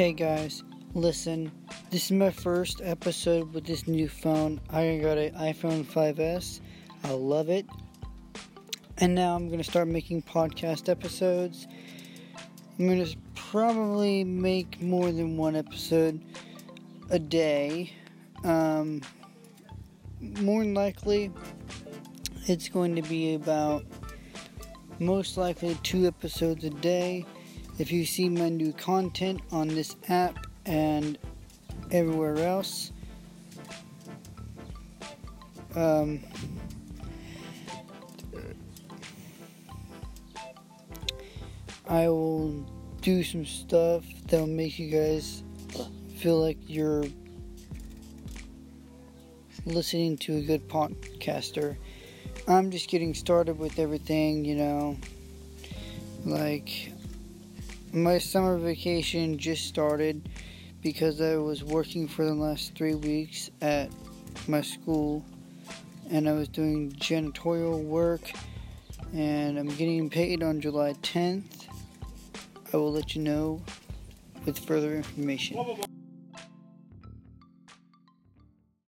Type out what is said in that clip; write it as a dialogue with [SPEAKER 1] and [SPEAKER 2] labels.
[SPEAKER 1] Okay, guys, listen. This is my first episode with this new phone. I got an iPhone 5S. I love it. And now I'm going to start making podcast episodes. I'm going to probably make more than one episode a day. Um, more than likely, it's going to be about most likely two episodes a day. If you see my new content on this app and everywhere else, um, I will do some stuff that'll make you guys feel like you're listening to a good podcaster. I'm just getting started with everything, you know. Like, my summer vacation just started because I was working for the last three weeks at my school and I was doing janitorial work and I'm getting paid on July 10th. I will let you know with further information.